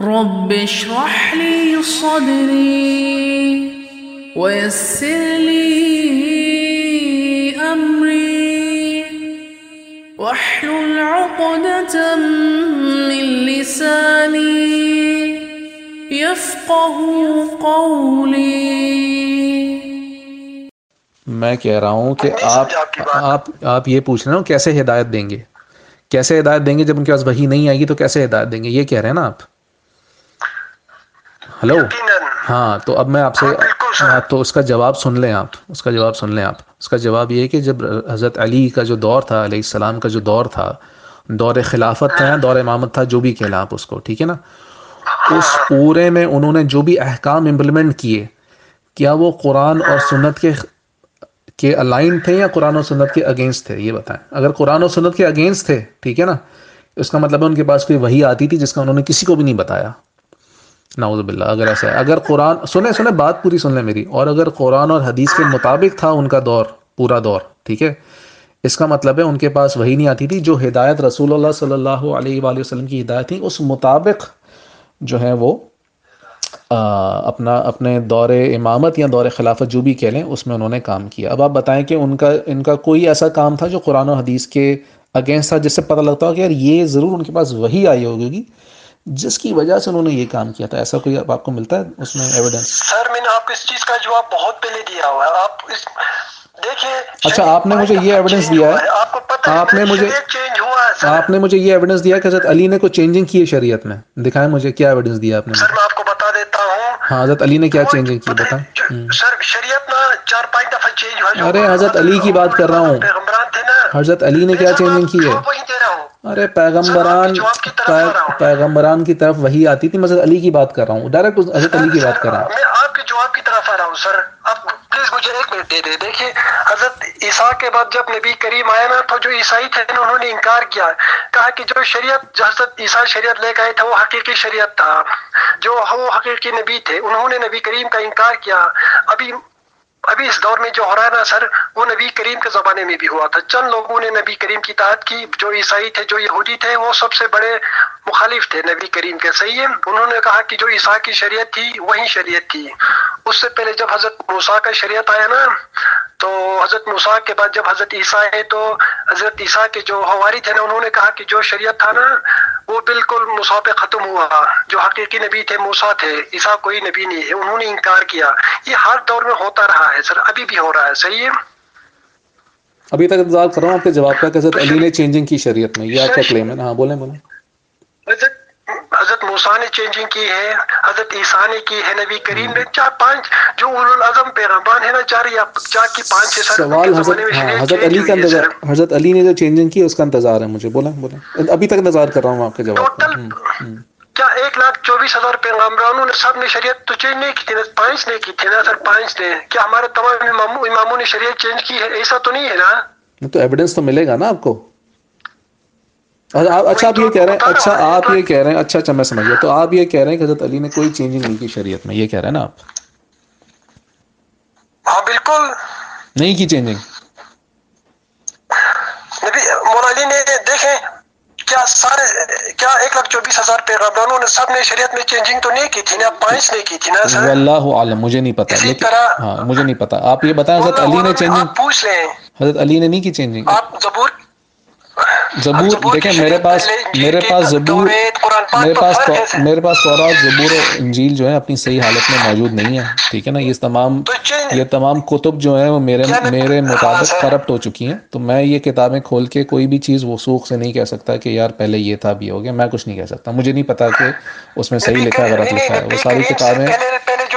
رب اشرح لي صدري ويسر لي أمري واحلل عقدة من لساني يفقه قولي. میں کہہ رہا ہوں کہ آپ آپ آپ یہ پوچھ رہے ہو کیسے ہدایت دیں گے؟ کیسے ہدایت دیں گے جب ان کے پاس وہی نہیں آئے گی تو کیسے ہدایت دیں گے؟ یہ کہہ رہے ہیں نا آپ۔ ہلو ہاں تو اب میں آپ سے ہاں تو اس کا جواب سن لیں آپ اس کا جواب سن لیں آپ۔ اس کا جواب یہ کہ جب حضرت علی کا جو دور تھا علیہ السلام کا جو دور تھا دور خلافت تھا دور امامت تھا جو بھی کہلا آپ اس کو ٹھیک ہے نا؟ اس پورے میں انہوں نے جو بھی احکام امپلیمنٹ کیے کیا وہ قرآن اور سنت کے کے الائن تھے یا قرآن و سنت کے اگینسٹ تھے؟ یہ بتائیں۔ اگر قرآن و سنت کے اگینسٹ تھے ٹھیک ہے نا؟ اس کا مطلب ہے ان کے پاس کوئی وہی آتی تھی جس کا انہوں نے کسی کو بھی نہیں بتایا۔ نعوذ باللہ، اگر ایسا ہے۔ اگر قرآن، سنیں سنیں، بات پوری سن لیں میری۔ اور اگر قرآن اور حدیث کے مطابق تھا ان کا دور، پورا دور، ٹھیک ہے؟ اس کا مطلب ہے ان کے پاس وہی نہیں آتی تھی، جو ہدایت رسول اللہ صلی اللہ علیہ وآلہ وسلم کی ہدایت تھی، اس مطابق جو ہے وہ اپنا، اپنے دور امامت یا دور خلافت جو بھی کہہ لیں، اس میں انہوں نے کام کیا۔ اب آپ بتائیں کہ ان کا ان کا کوئی ایسا کام تھا جو قرآن و حدیث کے اگینسٹ تھا، جس سے پتہ لگتا ہو کہ یار یہ ضرور ان کے پاس وہی آئی ہوگی جس کی وجہ سے انہوں نے یہ کام کیا تھا؟ ایسا کوئی آپ کو ملتا ہے اس میں ایویڈنس سر میں نے آپ کو اس چیز کا جواب بہت پہلے دیا ہوا ہے۔ آپ اس دیکھیے اچھا آپ نے مجھے یہ ایویڈنس دیا ہے۔ آپ کو پتہ آپ نے مجھے چینج ہوا ہے سر۔ آپ نے مجھے یہ ایویڈنس دیا کہ حضرت علی نے کوئی چینجنگ کی ہے شریعت میں؟ دکھائیں مجھے کیا ایویڈنس دیا آپ نے سر میں آپ کو بتا دیتا ہوں۔ ہاں حضرت علی نے کیا چینجنگ کی؟ بتائیں سر شریعت نا چار پانچ دفعہ چینج ہوا ارے حضرت علی کی بات کر رہا ہوں۔ پیغمبران تھے نا۔ حضرت علی نے کیا چینجنگ کی ہے؟ ارے پیغمبران۔ پیغمبران کی طرف وہی آتی تھی میں حضرت علی کی بات کر رہا ہوں۔ ڈائریکٹ حضرت علی کی بات کر رہا ہوں۔ میں آپ کے جواب کی طرف آ رہا ہوں سر۔ آپ پلیز مجھے ایک منٹ دے دے۔ دیکھیے، حضرت عیسیٰ کے بعد جب نبی کریم آیا نا، تو جو عیسائی تھے نا، انہوں نے انکار کیا۔ کہا کہ جو شریعت، جو حضرت عیسیٰ شریعت لے کے آئے تھے، وہ حقیقی شریعت تھا۔ جو وہ حقیقی نبی تھے، انہوں نے نبی کریم کا انکار کیا۔ ابھی ابھی اس دور میں جو ہو رہا ہے نا سر، وہ نبی کریم کے زمانے میں بھی ہوا تھا۔ چند لوگوں نے نبی کریم کی اطاعت کی۔ جو عیسائی تھے، جو یہودی تھے، وہ سب سے بڑے مخالف تھے نبی کریم کے۔ صحیح ہے؟ انہوں نے کہا کہ جو عیسیٰ کی شریعت تھی، وہی شریعت تھی۔ اس سے پہلے جب حضرت موسیٰ کا شریعت آیا نا تو حضرت موسیٰ کے بعد جب حضرت عیسیٰ ہے تو حضرت عیسیٰ کے جو ہواری تھے نا انہوں نے کہا کہ جو شریعت تھا نا وہ بالکل موسیٰ پہ ختم ہوا۔ جو حقیقی نبی تھے موسیٰ تھے عیسیٰ کوئی نبی نہیں ہے انہوں نے انکار کیا۔ یہ ہر دور میں ہوتا رہا ہے سر ابھی بھی ہو رہا ہے صحیح ہے؟ ابھی تک انتظار کر رہا ہوں آپ کے جواب کا کہ حضرت علی نے چینجنگ کی شریعت میں یہ آپ کا کلیم ہے؟ ہاں بولیں بولیں۔ حضرت حضرت موسیٰ نے چینجنگ کی ہے حضرت عیسیٰ نے کی ہے نبی کریم نے چار پانچ جو اولو العظم پیغمبان ہے نا چار یا چار کی پانچ ہے سر سوال حضرت ہاں حضرت علی کا انتظار حضرت علی نے جو چینجنگ کی اس کا انتظار ہے مجھے۔ بولیں بولیں ابھی تک انتظار کر رہا ہوں آپ کے جواب کا کیا ایک لاکھ چوبیس ہزار پیغمبرانوں نے سب نے شریعت تو چینج نہیں کی تھی نا؟ پانچ نے کی تھی نا سر پانچ نے۔ کیا ہمارے تمام اماموں اماموں نے شریعت چینج کی ہے؟ ایسا تو نہیں ہے نا؟ تو ایویڈنس تو ملے گا نا آپ کو۔ اچھا آپ یہ کہہ رہے ہیں اچھا آپ یہ کہہ رہے ہیں اچھا اچھا میں سمجھ گیا تو آپ یہ کہہ رہے ہیں کہ حضرت علی نے کوئی چینجنگ نہیں کی شریعت میں یہ کہہ رہے ہیں نا آپ؟ ہاں بالکل۔ نہیں کی چینجنگ؟ نبی مولا علی نے دیکھیں کیا سارے کیا ایک لاکھ چوبیس ہزار پیغمبرانوں نے سب نے شریعت میں چینجنگ تو نہیں کی تھی نا پانچ نے کی تھی نا سر واللہ عالم مجھے نہیں پتا اسی طرح- ہاں مجھے نہیں پتا۔ آپ یہ بتائیں حضرت علی نے آپ چینجنگ پوچھ لیں۔ حضرت علی نے نہیں کی چینجنگ؟ آپ زبور زبور دیکھیں میرے پاس میرے پاس زبور میرے پاس۔ میرے پاس تورات زبور اور انجیل جو ہے اپنی صحیح حالت میں موجود نہیں ہے۔ ٹھیک ہے نا؟ یہ تمام یہ تمام کتب جو ہیں وہ میرے میرے مطابق۔ کرپٹ ہو چکی ہیں۔ تو میں یہ کتابیں کھول کے کوئی بھی چیز وسوخ سے نہیں کہہ سکتا کہ یار پہلے یہ تھا بھی ہو گیا۔ میں کچھ نہیں کہہ سکتا۔ مجھے نہیں پتا کہ اس میں صحیح لکھا غلط لکھا ہے۔ وہ ساری کتابیں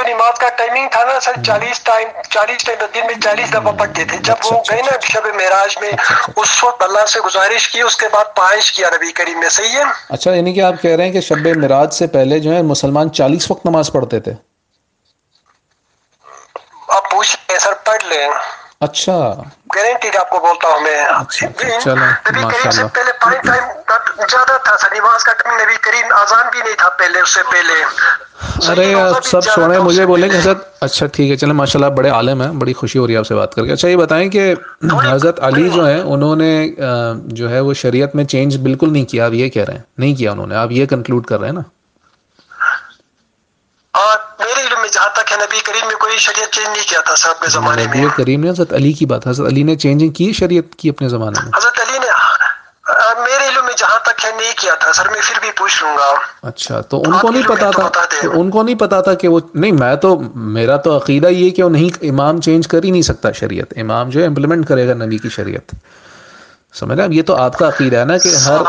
جو نماز کا ٹائمنگ تھا نا سر چالیس ٹائم چالیس ٹائم دن میں چالیس دفعہ پڑھتے تھے۔ جب وہ گئے نا شب معراج میں۔ اس وقت اللہ سے گزارش کی اس کے بعد پائش کیا نبی کریم نے صحیح ہے؟ اچھا یعنی کہ آپ کہہ رہے ہیں کہ شب مراج سے پہلے جو ہے مسلمان چالیس وقت نماز پڑھتے تھے۔ آپ پوچھ لیں سر پڑھ لیں۔ اچھا۔ گارنٹیڈ آپ کو بولتا ہوں میں۔ اچھا، چلیں، نبی کریم سے ماشاءاللہ۔ پہلے پانچ ٹائم زیادہ تھا سر نماز کا ٹائم نبی کریم آزان بھی نہیں تھا پہلے اس سے پہلے۔ ارے آپ سب چھوڑیں تھا اس مجھے بولیں کہ۔ حضرت اچھا ٹھیک ہے چلیں ماشاء اللہ بڑے عالم ہیں بڑی خوشی ہو رہی ہے آپ سے بات کر کے۔ اچھا یہ بتائیں کہ حضرت علی جو ہیں انہوں نے جو ہے وہ شریعت میں چینج بالکل نہیں کیا آپ یہ کہہ رہے ہیں نہیں کیا انہوں نے آپ یہ کنکلوڈ کر رہے ہیں نا؟ جہاں تک ہے نبی کریم میں کوئی شریعت چینج نہیں کیا تھا صاحب کے زمانے میں۔ نبی کریم نے حضرت علی کی بات حضرت علی نے چینجنگ کی شریعت کی اپنے زمانے میں؟ حضرت علی نے میرے علم میں جہاں تک ہے نہیں کیا تھا سر میں پھر بھی پوچھ لوں گا اچھا تو ان کو نہیں پتا تھا ان کو نہیں پتا تھا کہ وہ نہیں میں تو میرا تو عقیدہ یہ کہ وہ نہیں امام چینج کر ہی نہیں سکتا شریعت۔ امام جو ہے امپلیمنٹ کرے گا نبی کی شریعت۔ سمجھ رہے یہ تو آپ کا عقیدہ ہے نا کہ ہر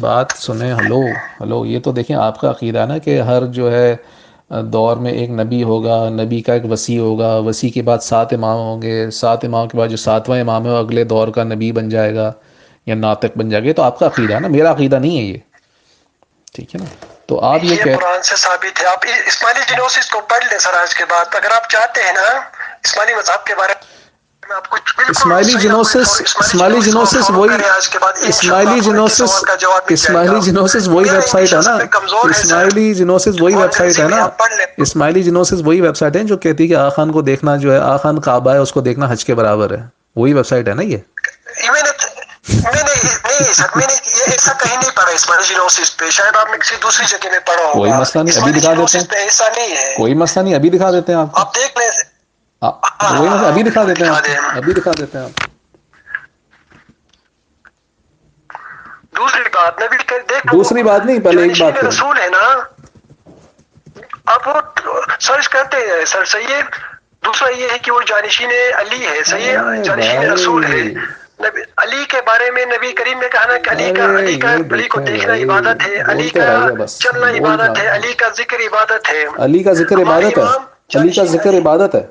بات سنیں ہلو ہلو یہ تو دیکھیں آپ کا عقیدہ ہے نا کہ ہر جو ہے دور میں ایک نبی ہوگا نبی کا ایک وسیع ہوگا وسیع کے بعد سات امام ہوں گے سات امام کے بعد جو ساتواں امام ہے وہ اگلے دور کا نبی بن جائے گا۔ یا ناطق بن جائے گا تو آپ کا عقیدہ ہے نا میرا عقیدہ نہیں ہے یہ۔ ٹھیک ہے نا؟ تو آپ یہ کہ قرآن سے ثابت ہے۔ آپ اسماعیلی جنوسس کو پڑھ لیں سر آج کے بعد۔ اگر آپ چاہتے ہیں نا اسماعیلی مذہب کے بارے میں آپ اسماعیلی جنوسس اسماعیلی جنوسس وہی اسماعیلی جنوسس۔ اسماعیلی جنوسس وہی ویب سائٹ ہے نا۔ اسماعیلی جنوسس وہی ویب سائٹ ہے نا۔ اسماعیلی جنوسس وہی ویب سائٹ ہے جو کہتی ہے کہ آخان کو دیکھنا جو ہے آخان کعبہ ہے اس کو دیکھنا حج کے برابر ہے۔ وہی ویب سائٹ ہے نا یہ۔ میں میں نے نہیں سر میں نے یہ ایسا کہیں نہیں پڑھا اسماعیلی جنوسس پہ شاید آپ نے کسی دوسری جگہ میں پڑھا ہوگا۔ کوئی مسئلہ نہیں، ابھی دکھا دیتے ہیں۔ ایسا نہیں ہے۔ کوئی مسئلہ نہیں ابھی دکھا دیتے ہیں آپ دیکھ لیں۔ مسئلہ ابھی دکھا دیتے ہیں۔ ابھی دکھا دیتے ہیں آپ دوسری بات نبی کہ دیکھ دوسری بات نہیں، پہلے ایک بات کریں۔ رسول ہے نا آپ وہ سرچ کرتے ہیں سر صحیح دوسرا یہ ہے کہ وہ جانشین علی ہے صحیح جانشین۔ رسول ہے نبی علی کے بارے میں نبی کریم نے کہا نا کہ علی کا علی کا علی کو دیکھنا عبادت ہے علی کا چلنا عبادت ہے۔ علی کا ذکر عبادت ہے۔ علی کا ذکر عبادت ہے؟ علی کا ذکر۔ عبادت ہے؟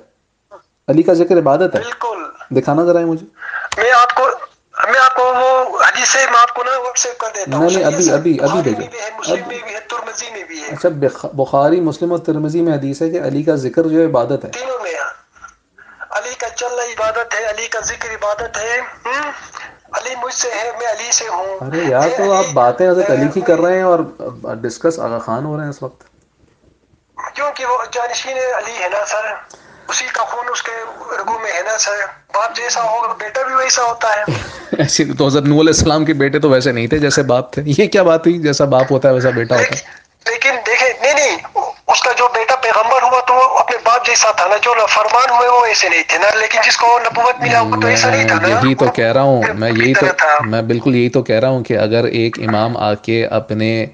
علی کا ذکر عبادت ہے؟ بالکل۔ دکھانا ذرا ہے مجھے۔ میں آپ کو میں آپ کو وہ حدیث سے میں آپ کو نا واٹس ایپ کر دیتا ہوں۔ نہیں، ابھی-؟ ابھی- ابھی بھیجو۔ مسلم میں بھی ہے ترمذی میں بھی ہے۔ اچھا بخ- بخاری مسلم اور ترمزی میں حدیث ہے کہ علی کا ذکر جو ہے عبادت ہے۔ تینوں میں ہے۔ علی کا چلنا عبادت ہے علی کا ذکر عبادت ہے۔ ہم؟ علی مجھ سے ہے میں علی سے ہوں۔ ارے یار تو آپ باتیں حضرت علی کی کر رہے ہیں اور ڈسکس آغا خان ہو رہے ہیں اس وقت۔ کیونکہ وہ جانشین علی ہے نا سر اسی کا خون اس کے رگوں میں ہے نا سر۔ باپ جیسا ہوگا بیٹا بھی ویسا ہوتا ہے۔ ایسے تو حضرت نو علیہ السلام کے بیٹے تو ویسے نہیں تھے جیسے باپ تھے۔ یہ کیا بات ہوئی؟ جیسا باپ ہوتا ہے ویسا بیٹا ہوتا ہے۔ لیکن- لیکن دیکھیں نہیں نہیں اس کا جو بیٹا پیغمبر ہوا تو وہ اپنے باپ جیسا تھا نا جو فرمان ہوئے وہ ایسے نہیں تھے نا لیکن جس کو نبوت ملا وہ تو ایسا نہیں تھا نا۔ یہی تو کہہ رہا ہوں میں یہی تو میں بالکل یہی تو کہہ رہا ہوں کہ اگر ایک امام آ کے اپنے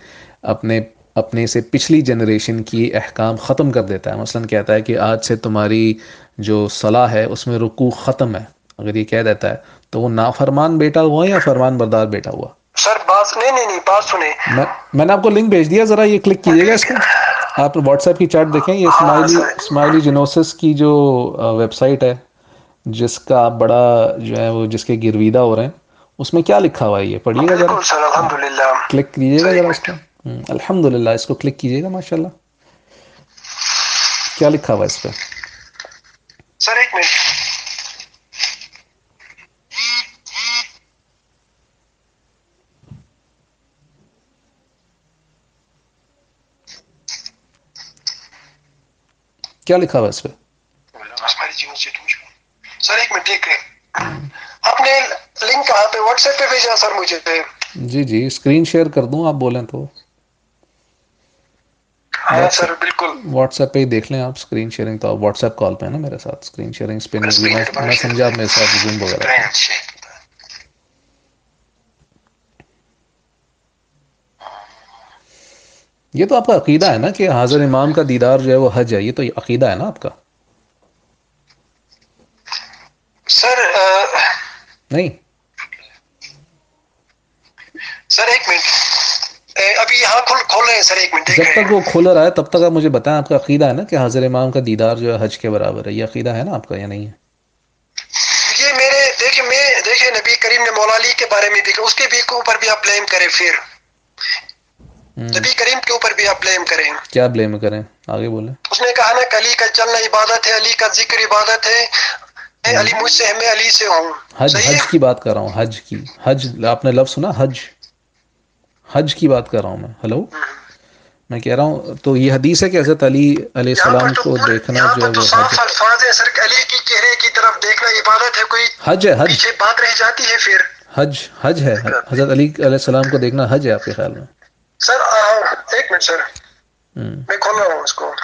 اپنے اپنے سے پچھلی جنریشن کی احکام ختم کر دیتا ہے۔ مثلا کہتا ہے کہ آج سے تمہاری جو صلاح ہے اس میں رکوع ختم ہے۔ اگر یہ کہہ دیتا ہے تو وہ نافرمان بیٹا ہوا یا فرمان بردار بیٹا ہوا؟ سر بات نہیں نہیں نہیں بات سنیں۔ میں میں نے آپ کو لنک بھیج دیا ذرا یہ کلک کیجیے گا اس کو آپ واٹس ایپ کی چیٹ دیکھیں یہ اسماعیلی اسماعیلی جنوسس کی جو ویب سائٹ ہے جس کا آپ بڑا جو ہے وہ جس کے گرویدہ ہو رہے ہیں اس میں کیا لکھا ہوا ہے؟ یہ پڑھیے گا ذرا۔ کلک کیجیے گا ذرا اس کو الحمد للہ اس کو کلک کیجیے گا ماشاء اللہ کیا لکھا ہوا ہے اس پہ؟ سر ایک منٹ۔ کیا لکھا ہوا ہے اس پہ۔ سر ایک منٹ دیکھ آپ نے لنک کہاں پہ واٹس ایپ پہ بھیجا سر مجھے۔ جی جی اسکرین شیئر کر دوں آپ بولیں تو۔ ہاں سر بالکل۔ واٹس ایپ پہ ہی دیکھ لیں آپ اسکرین شیئرنگ تو آپ واٹس ایپ کال پہ ہیں نا میرے ساتھ اسکرین شیئرنگ اس پہ میں سمجھا میرے ساتھ زوم وغیرہ۔ یہ تو آپ کا عقیدہ ہے نا کہ حاضر امام کا دیدار جو ہے وہ حج ہے یہ تو عقیدہ ہے نا آپ کا؟ سر نہیں۔ سر ایک منٹ۔ ابھی یہاں کھول کھول رہے ہیں سر ایک منٹ۔ جب تک وہ کھلا رہا ہے تب تک آپ مجھے بتائیں آپ کا عقیدہ ہے نا کہ حاضر امام کا دیدار جو ہے حج کے برابر ہے؟ یہ عقیدہ ہے نا آپ کا یا نہیں ہے؟ یہ میرے دیکھیں میں دیکھیں نبی کریم نے مولا علی کے بارے میں بھی اس کے بھی اوپر بھی آپ بلیم کریں پھر۔ نبی کریم کے اوپر بھی آپ بلیم کریں۔ کیا بلیم کریں؟ آگے بولیں۔ اس نے کہا نا کہ علی کا چلنا عبادت ہے علی کا ذکر عبادت ہے۔ اے علی مجھ سے ہے میں علی سے ہوں۔ حج حج کی بات کر رہا ہوں حج کی۔ حج آپ نے لفظ سنا؟ حج۔ حج کی بات کر رہا ہوں میں۔ ہلو میں کہہ رہا ہوں تو یہ حدیث ہے کہ حضرت علی علیہ السلام کو دیکھنا جو ہے وہ حج الفاظ ہے سر علی کی چہرے کی طرف دیکھنا عبادت ہے کوئی حج ہے حج۔ بات رہ جاتی ہے پھر۔ حج حج ہے۔ حضرت علی علیہ السلام کو دیکھنا حج ہے آپ کے خیال میں؟ سر ایک منٹ سر۔ میں کھول رہا ہوں اس کو۔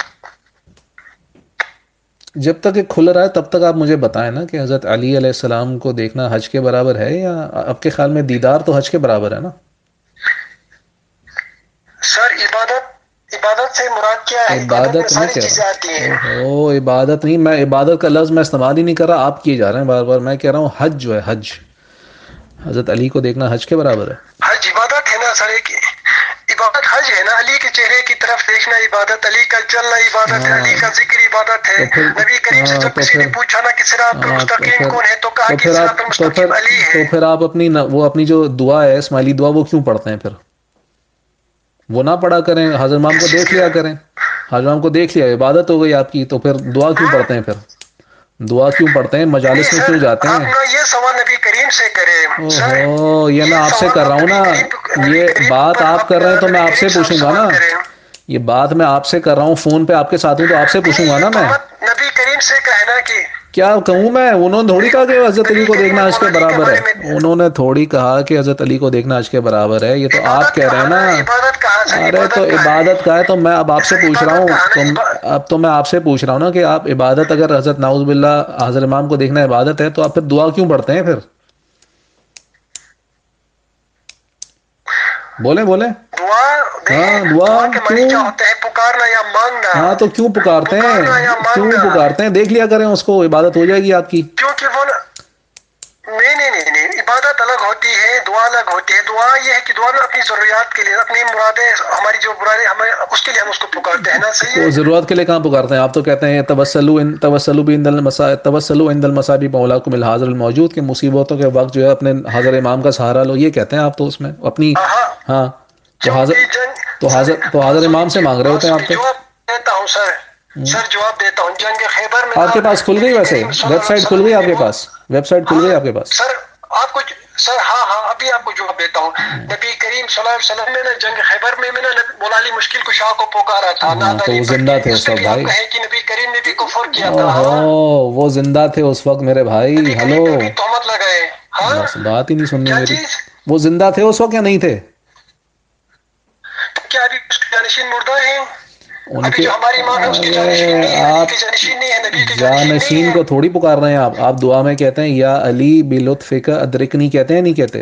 جب تک یہ کھل رہا ہے تب تک آپ مجھے بتائیں نا کہ حضرت علی علیہ السلام کو دیکھنا حج کے برابر ہے یا آپ کے خیال میں دیدار تو حج کے برابر ہے نا؟ سر عبادت عبادت سے مراد کیا ہے؟ عبادت میں نہیں کہہ رہا او عبادت نہیں میں عبادت کا لفظ میں استعمال ہی نہیں کر رہا آپ کیے جا رہے ہیں بار بار۔ میں کہہ رہا ہوں حج جو ہے حج۔ حضرت علی کو دیکھنا حج کے برابر ہے۔ حج عبادت ہے نا سر ایک چہرے کی طرف دیکھنا عبادت علی کا چلنا عبادت ہے ہاں۔ علی کا ذکر عبادت ہے۔ تو نبی کریم سے ہاں، جب تو کسی نے پوچھا نا کہ ہاں، تو المستقیم پھر- کون ہے؟ تو کہا تو کہ تو المستقیم علی تو ہے پھر آپ اپنی وہ اپنی جو دعا ہے اسماعیلی دعا وہ کیوں پڑھتے ہیں پھر؟ وہ نہ پڑھا کریں حضرت امام کو دیکھ لیا کریں۔ حضرت امام کو دیکھ لیا عبادت ہو گئی آپ کی تو پھر دعا کیوں پڑھتے ہیں پھر؟ دعا کیوں پڑھتے ہیں؟ مجالس میں کیوں جاتے ہیں؟ یہ سوال نبی کریم سے کرے اوہو یہ میں آپ سے کر رہا ہوں نا۔ یہ بات آپ کر رہے ہیں تو میں آپ سے پوچھوں گا نا۔ یہ بات میں آپ سے کر رہا ہوں فون پہ آپ کے ساتھ ہوں تو آپ سے پوچھوں گا نا میں۔ نبی کریم سے کہنا کہ کیا کہوں میں؟ انہوں نے تھوڑی کہا کہ حضرت علی کو دیکھنا حج کے برابر ہے۔ انہوں نے تھوڑی کہا کہ حضرت علی کو دیکھنا حج کے برابر ہے۔ یہ تو آپ کہہ رہے ہیں نا۔ ارے تو عبادت کا ہے؟ تو میں اب آپ سے پوچھ رہا ہوں۔ اب تو میں آپ سے پوچھ رہا ہوں نا کہ آپ عبادت اگر حضرت ناؤز باللہ حضرت امام کو دیکھنا عبادت ہے تو آپ پھر دعا کیوں پڑھتے ہیں پھر؟ بولیں بولیں۔ دعا ہاں، دعا کے کیوں؟ پکارنا یا مانگنا ہاں تو کیوں پکارتے ہیں کیوں پکارتے ہیں دیکھ لیا کریں اس کو عبادت ہو جائے گی آپ کی کیونکہ وہ نہیں نہیں نہیں عبادت الگ ہوتی ہے دعا الگ ہوتی ہے دعا یہ ہے کہ دعا میں اپنی ضروریات کے لیے اپنی مرادیں ہماری جو برادیں ہمیں اس کے لیے ہم اس کو پکارتے ہیں نا صحیح ہے ضرورت کے لیے کہاں پکارتے ہیں آپ تو کہتے ہیں توسلو ان توسلو بھی توسلو اندل مسابی مولا کو حاضر الموجود کہ مصیبتوں کے وقت جو ہے اپنے حاضر امام کا سہارا لو یہ کہتے ہیں آپ تو اس میں اپنی ہاں تو حاضر جنگ تو حاضر تو حاضر امام سے مانگ رہے ہوتے ہیں آپ دیتا ہوں سر۔ سر جواب دیتا ہوں۔ جنگ خیبر میں آپ کے پاس کھل گئی ویسے؟ ویب سائٹ کھل گئی آپ کے پاس؟ ویب سائٹ کھل گئی آپ کے پاس؟ سر آپ کو سر ہاں ہاں ابھی آپ کو جواب دیتا ہوں۔ نبی کریم صلی اللہ علیہ وسلم نے نا جنگ خیبر میں میں نے مولا علی مشکل کو شاہ کو پکارا تھا ہاں، تو وہ زندہ تھے اس میں وقت بھائی۔ کہ نبی کریم نے بھی کفر کیا تھا۔ ہاں وہ زندہ تھے اس وقت میرے بھائی ہلو۔ نے تہمت لگائے۔ ہاں۔ بات ہی نہیں سننی کیا میری۔ وہ زندہ تھے اس وقت یا نہیں تھے؟ کیا ابھی اس کے جانشین مردہ ہیں؟ ان کے جانشین آپ کو تھوڑی پکار رہے ہیں آپ۔ آپ دعا میں کہتے ہیں یا علی بلطف کا ادرکنی کہتے ہیں نہیں کہتے؟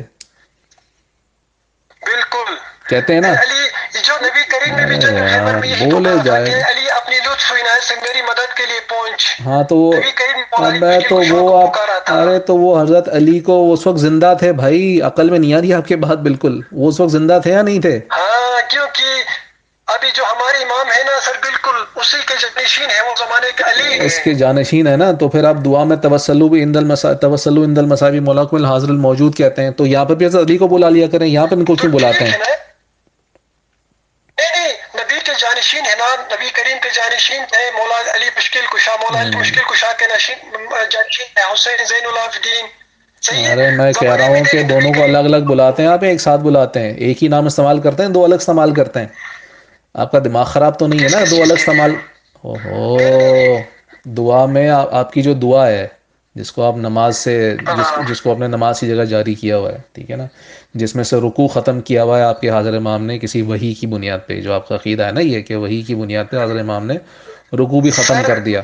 بالکل۔ کہتے ہیں نا؟ علی جو نبی کریم نے بھی ارے جنگ خیبر یار میں یہی بولے جائے۔ علی اپنی لطف و عنایت سے میری مدد کے لیے پہنچ۔ ہاں تو وہ تو وہ آپ ارے تو وہ حضرت علی کو اس وقت زندہ تھے بھائی؟ عقل میں نہیں آ رہی آپ کے بات؟ بالکل۔ وہ اس وقت زندہ تھے یا نہیں تھے؟ ہاں کیونکہ ابھی جو ہمارے امام ہے نا سر بالکل اسی کے جانشین ہے وہ زمانے کے علی اس کے جانشین ہے نا تو پھر آپ دعا میں توسلو بھی اندل مسا توسلو اندل مساوی مولا کو حاضر الموجود کہتے ہیں تو یہاں پہ بھی حضرت علی کو بلا لیا کریں یہاں پہ ان کو کیوں بلاتے ہیں؟ نہیں نہیں نبی کے جانشین ہے نا نبی کریم کے جانشین تھے مولا علی مشکل کشا مولا علی مشکل کشا کے نشین جانشین حسین زین العابدین۔ ارے میں کہہ رہا ہوں کہ دونوں کو الگ الگ بلاتے ہیں آپ ایک ساتھ بلاتے ہیں۔ ایک ہی نام استعمال کرتے ہیں دو الگ استعمال کرتے ہیں۔ آپ کا دماغ خراب تو نہیں ہے نا؟ دو الگ استعمال؟ اوہو دعا میں آپ آپ کی جو دعا ہے جس کو آپ نماز سے جس ہاں۔ جس کو اپنے نماز کی جگہ جاری کیا ہوا ہے ٹھیک ہے نا؟ جس میں سے رکوع ختم کیا ہوا ہے آپ کے حاضر امام نے کسی وہی کی بنیاد پہ جو آپ کا عقیدہ ہے نا یہ کہ وہی کی بنیاد پہ حاضر امام نے رکوع بھی ختم کر دیا۔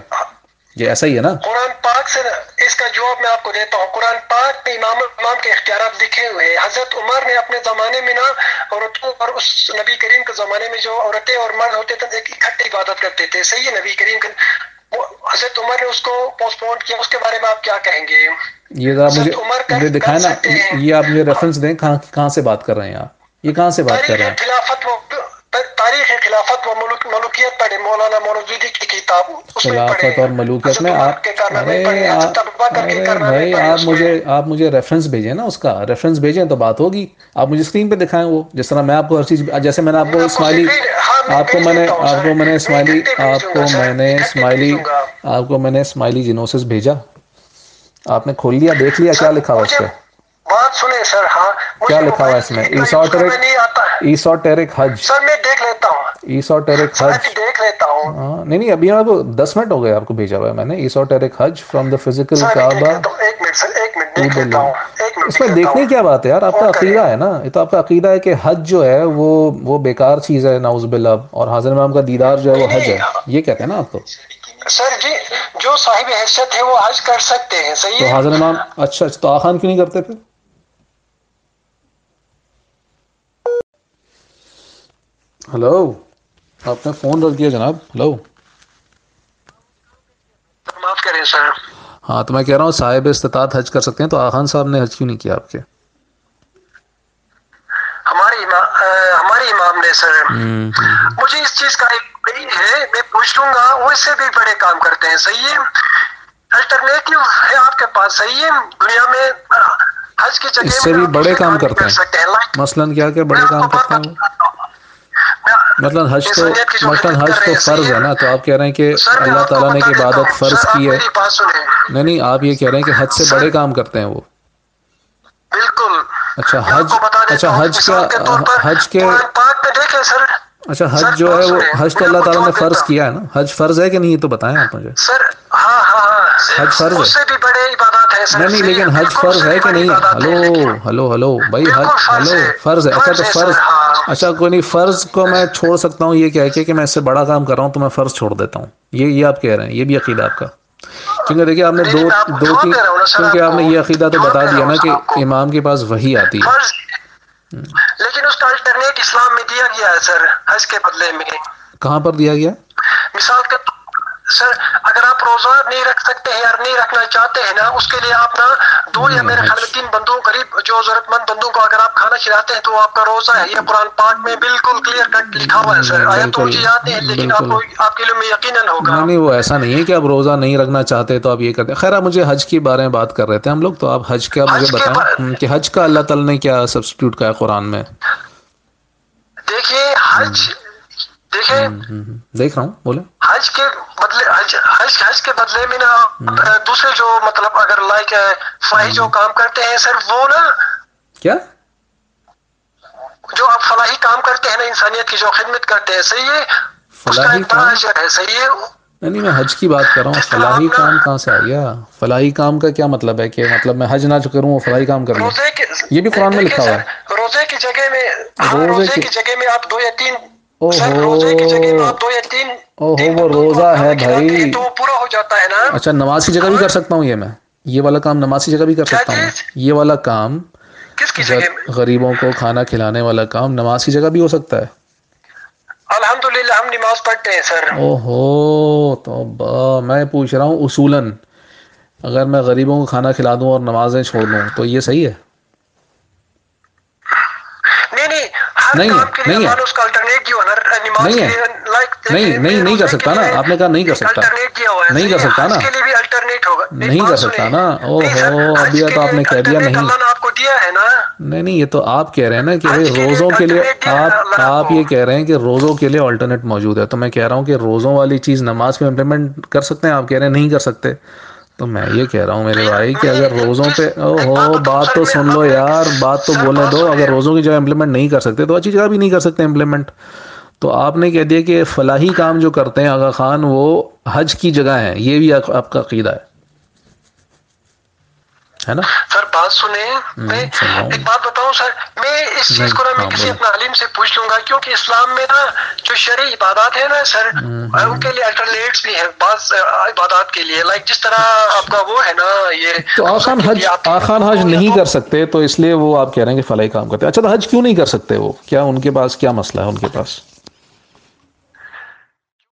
یہ ایسا ہی ہے نا؟ قرآن پاک سے اس کا جواب میں آپ کو دیتا ہوں۔ قرآن پاک میں امام امام کے اختیارات لکھے ہوئے ہیں۔ حضرت عمر نے اپنے زمانے میں نا عورتوں اور اس نبی کریم کے زمانے میں جو عورتیں اور مرد ہوتے تھے ایک اکٹھے عبادت کرتے تھے۔ صحیح ہے نبی کریم حضرت عمر نے اس کو پوسٹ پون کیا۔ اس کے بارے میں آپ کیا کہیں گے؟ یہ ذرا مجھے مجھے دکھائیں نا۔ یہ آپ مجھے ریفرنس دیں کہاں کہاں سے بات کر رہے ہیں آپ؟ یہ کہاں سے بات کر رہے ہیں؟ خلافت تاریخ خلافت و ملک ملوکیت پڑھے مولانا مولودی کی کتاب اس میں پڑھے خلافت اور ملوکیت میں آپ بھائی آپ مجھے آپ مجھے ریفرنس بھیجیں نا اس کا ریفرنس بھیجیں تو بات ہوگی آپ مجھے اسکرین پہ دکھائیں وہ جس طرح میں آپ کو ہر چیز جیسے میں نے آپ کو اسماعیلی میں آپ کو میں نے آپ۔ کو میں نے اسماعیلی بھیج آپ کو۔ میں نے اسماعیلی گا۔ آپ کو میں نے اسماعیلی جنوسس بھیجا آپ نے کھول لیا دیکھ لیا کیا لکھا ہوا اس مجھے پہ بات سنیں سر ہاں کیا لکھا ہوا ہے اس میں؟ ہے۔ ایسوٹیرک حج۔ سر میں دیکھ لیتا ہوں۔ ایسوٹیرک سر حج۔ دیکھ لیتا ہوں۔ ہاں نہیں نہیں ابھی آپ کو دس منٹ ہو گئے آپ کو بھیجا ہوا ہے میں نے۔ ایسوٹیرک حج فرام دا فزیکل کعبہ ایک منٹ سر ایک منٹ دیکھ لیتا ہوں۔ اس میں دیکھنے کیا بات ہے یار؟ آپ کا۔ عقیدہ ہے نا؟ یہ تو آپ کا عقیدہ ہے کہ حج جو ہے وہ وہ بیکار چیز ہے ناؤز باللہ۔ اور حاضر امام کا دیدار جو ہے وہ حج ہے۔ یہ کہتے ہیں نا آپ تو سر جی جو صاحب حیثیت ہے وہ حج کر سکتے ہیں۔ صحیح تو حاضر امام اچھا اچھا تو آخان کیوں نہیں کرتے پھر؟ ہلو آپ نے فون رکھ دیا جناب ہلو۔ معاف کریں سر۔ ہاں تو میں کہہ رہا ہوں صاحب استطاعت حج کر سکتے ہیں تو آخان صاحب نے حج کیوں نہیں کیا آپ کے؟ ہمارے امام اہ، ہمارے امام نے سر۔ مجھے اس چیز کا نہیں ہے میں پوچھ لوں گا وہ اس سے بھی بڑے کام کرتے ہیں صحیح ہے؟ الٹرنیٹو ہے آپ کے پاس صحیح ہے؟ دنیا میں حج کی جگہ اس سے بھی بڑے کام کرتے ہیں۔ مثلاً کیا کہ بڑے کام کرتے ہیں؟ مطلب حج تو مثلاً خدمت حج تو فرض ہے نا تو آپ کہہ رہے ہیں کہ اللہ تعالیٰ نے کہ عبادت۔ فرض کی ہے۔ نہیں نہیں آپ یہ کہہ رہے ہیں کہ حج سے بڑے کام کرتے ہیں وہ۔ بالکل۔ اچھا حج اچھا ہوں، حج پر حج کے اچھا حج جو ہے وہ حج تو اللہ تعالیٰ نے فرض کیا ہے نا۔ حج فرض ہے کہ نہیں یہ تو بتائیں آپ مجھے۔ ہاں ہاں ہاں۔ حج فرض ہے؟ نہیں نہیں لیکن حج فرض ہے کہ نہیں؟ ہلو ہلو ہلو بھائی حج ہلو فرض ہے۔ اچھا تو فرض۔ اچھا کوئی نہیں فرض کو میں چھوڑ سکتا ہوں یہ کہہ کے کہ میں اس سے بڑا کام کر رہا ہوں تو میں فرض چھوڑ دیتا ہوں یہ یہ آپ کہہ رہے ہیں یہ بھی عقیدہ آپ کا کیونکہ دیکھیے آپ نے دو دو تین سر کیونکہ آپ نے۔ یہ عقیدہ تو بتا دیا نا سر کہ۔ امام کے پاس وہی آتی ہے لیکن اس کا الٹرنیٹ اسلام میں دیا گیا ہے سر حج کے بدلے میں کہاں پر دیا گیا مثال کے سر اگر آپ روزہ نہیں رکھ سکتے ہیں یا نہیں رکھنا چاہتے ہیں نا اس کے لیے آپ نا دو یا میرے خیال میں تین بندوں قریب جو ضرورت مند بندوں کو اگر آپ کھانا کھلاتے ہیں تو آپ کا روزہ ہے یہ قرآن پاک میں بالکل کلیئر کٹ لکھا ہوا ہے سر۔ آیا تو مجھے یاد نہیں ہے لیکن آپ کو۔ آپ کے لیے میں یقیناً ہوگا۔ نہیں وہ ایسا نہیں ہے کہ آپ روزہ نہیں رکھنا چاہتے تو آپ یہ کرتے خیر آپ مجھے حج کے بارے میں بات کر رہے تھے۔ ہم لوگ تو آپ حج کا مجھے بتائیں کہ حج کا اللہ تعالیٰ نے کیا سبسٹیوٹ کا ہے قرآن میں؟ دیکھیے حج دیکھیں دیکھ رہا ہوں بولے حج کے بدلے حج حج حج کے بدلے میں نا دوسرے جو مطلب اگر لائک فلاحی جو کام کرتے ہیں سر وہ نا کیا؟ جو آپ فلاحی کام کرتے ہیں نا انسانیت کی جو خدمت کرتے ہیں صحیح ہے؟ فلاحی کام؟ ہے صحیح ہے؟ نہیں میں حج کی بات کر رہا ہوں۔ فلاحی کام کہاں سے آ گیا؟ فلاحی کام کا کیا مطلب ہے کہ مطلب میں حج نہ کروں وہ فلاحی کام کر لوں؟ روزے کے یہ بھی قرآن میں لکھا ہوا سر، روزے کی جگہ میں ہاں روزے کی- جگہ میں آپ دو یا تین۔ سر روزے کی جگہ میں آپ دو یا تین اوہو، تین وہ روزہ ہے بھائی۔ ہیں تو وہ پورا ہو جاتا ہے نا۔ اچھا نماز کی جگہ بھی کر سکتا ہوں یہ میں؟ یہ والا کام نماز کی جگہ بھی کر سکتا ہوں؟ یہ والا کام غریبوں کو کھانا کھلانے والا کام نماز کی جگہ بھی ہو سکتا ہے۔ الحمدللہ ہم نماز پڑھتے ہیں سر۔ اوہو تو میں پوچھ رہا ہوں اصولاً اگر میں غریبوں کو کھانا کھلا دوں اور نمازیں چھوڑ دوں تو یہ صحیح ہے نہیں نہیں نہیں ہے، نہیں نہیں کر سکتا نا آپ نے کہا نہیں کر سکتا۔ نہیں کر ہے، سکتا نا۔ نہیں کر۔ سکتا نا۔ اب یہ کے تو آپ نے کہہ دیا نہیں۔ نہیں نہیں یہ تو آپ کہہ رہے ہیں نا کہ روزوں کے لیے آپ آپ۔ یہ کہہ رہے ہیں کہ روزوں کے لیے آلٹرنیٹ موجود ہے۔ تو میں کہہ رہا ہوں کہ روزوں والی چیز نماز میں امپلیمنٹ کر سکتے ہیں آپ کہہ رہے ہیں نہیں کر سکتے۔ تو میں یہ کہہ رہا ہوں میرے بھائی کہ اگر روزوں پہ او ہو بات تو سن لو یار بات تو بولنے دو اگر روزوں کی جگہ امپلیمنٹ نہیں کر سکتے تو اچھی جگہ بھی نہیں کر سکتے امپلیمنٹ تو آپ نے کہہ دیا کہ فلاحی کام جو کرتے ہیں آغا خان وہ حج کی جگہ ہیں یہ بھی آپ آپ کا عقیدہ ہے۔ ہے نا؟ سر بات سنیں۔ میں۔ ایک بات بتاؤں سر میں اس چیز کو نا میں ہاں، کسی۔ اپنے عالم سے پوچھ لوں گا کیونکہ اسلام میں نا جو شرعی عبادات ہے نا سر ان کے لیے الٹرنیٹس بھی ہیں بعض عبادات کے لیے۔ لائک جس طرح آپ کا وہ ہے نا یہ تو آخان حج آخان حج نہیں کر سکتے تو اس لیے وہ آپ کہہ رہے ہیں کہ فلاحی کام کرتے ہیں۔ اچھا تو حج کیوں نہیں کر سکتے وہ؟ کیا ان کے پاس کیا مسئلہ ہے ان کے پاس؟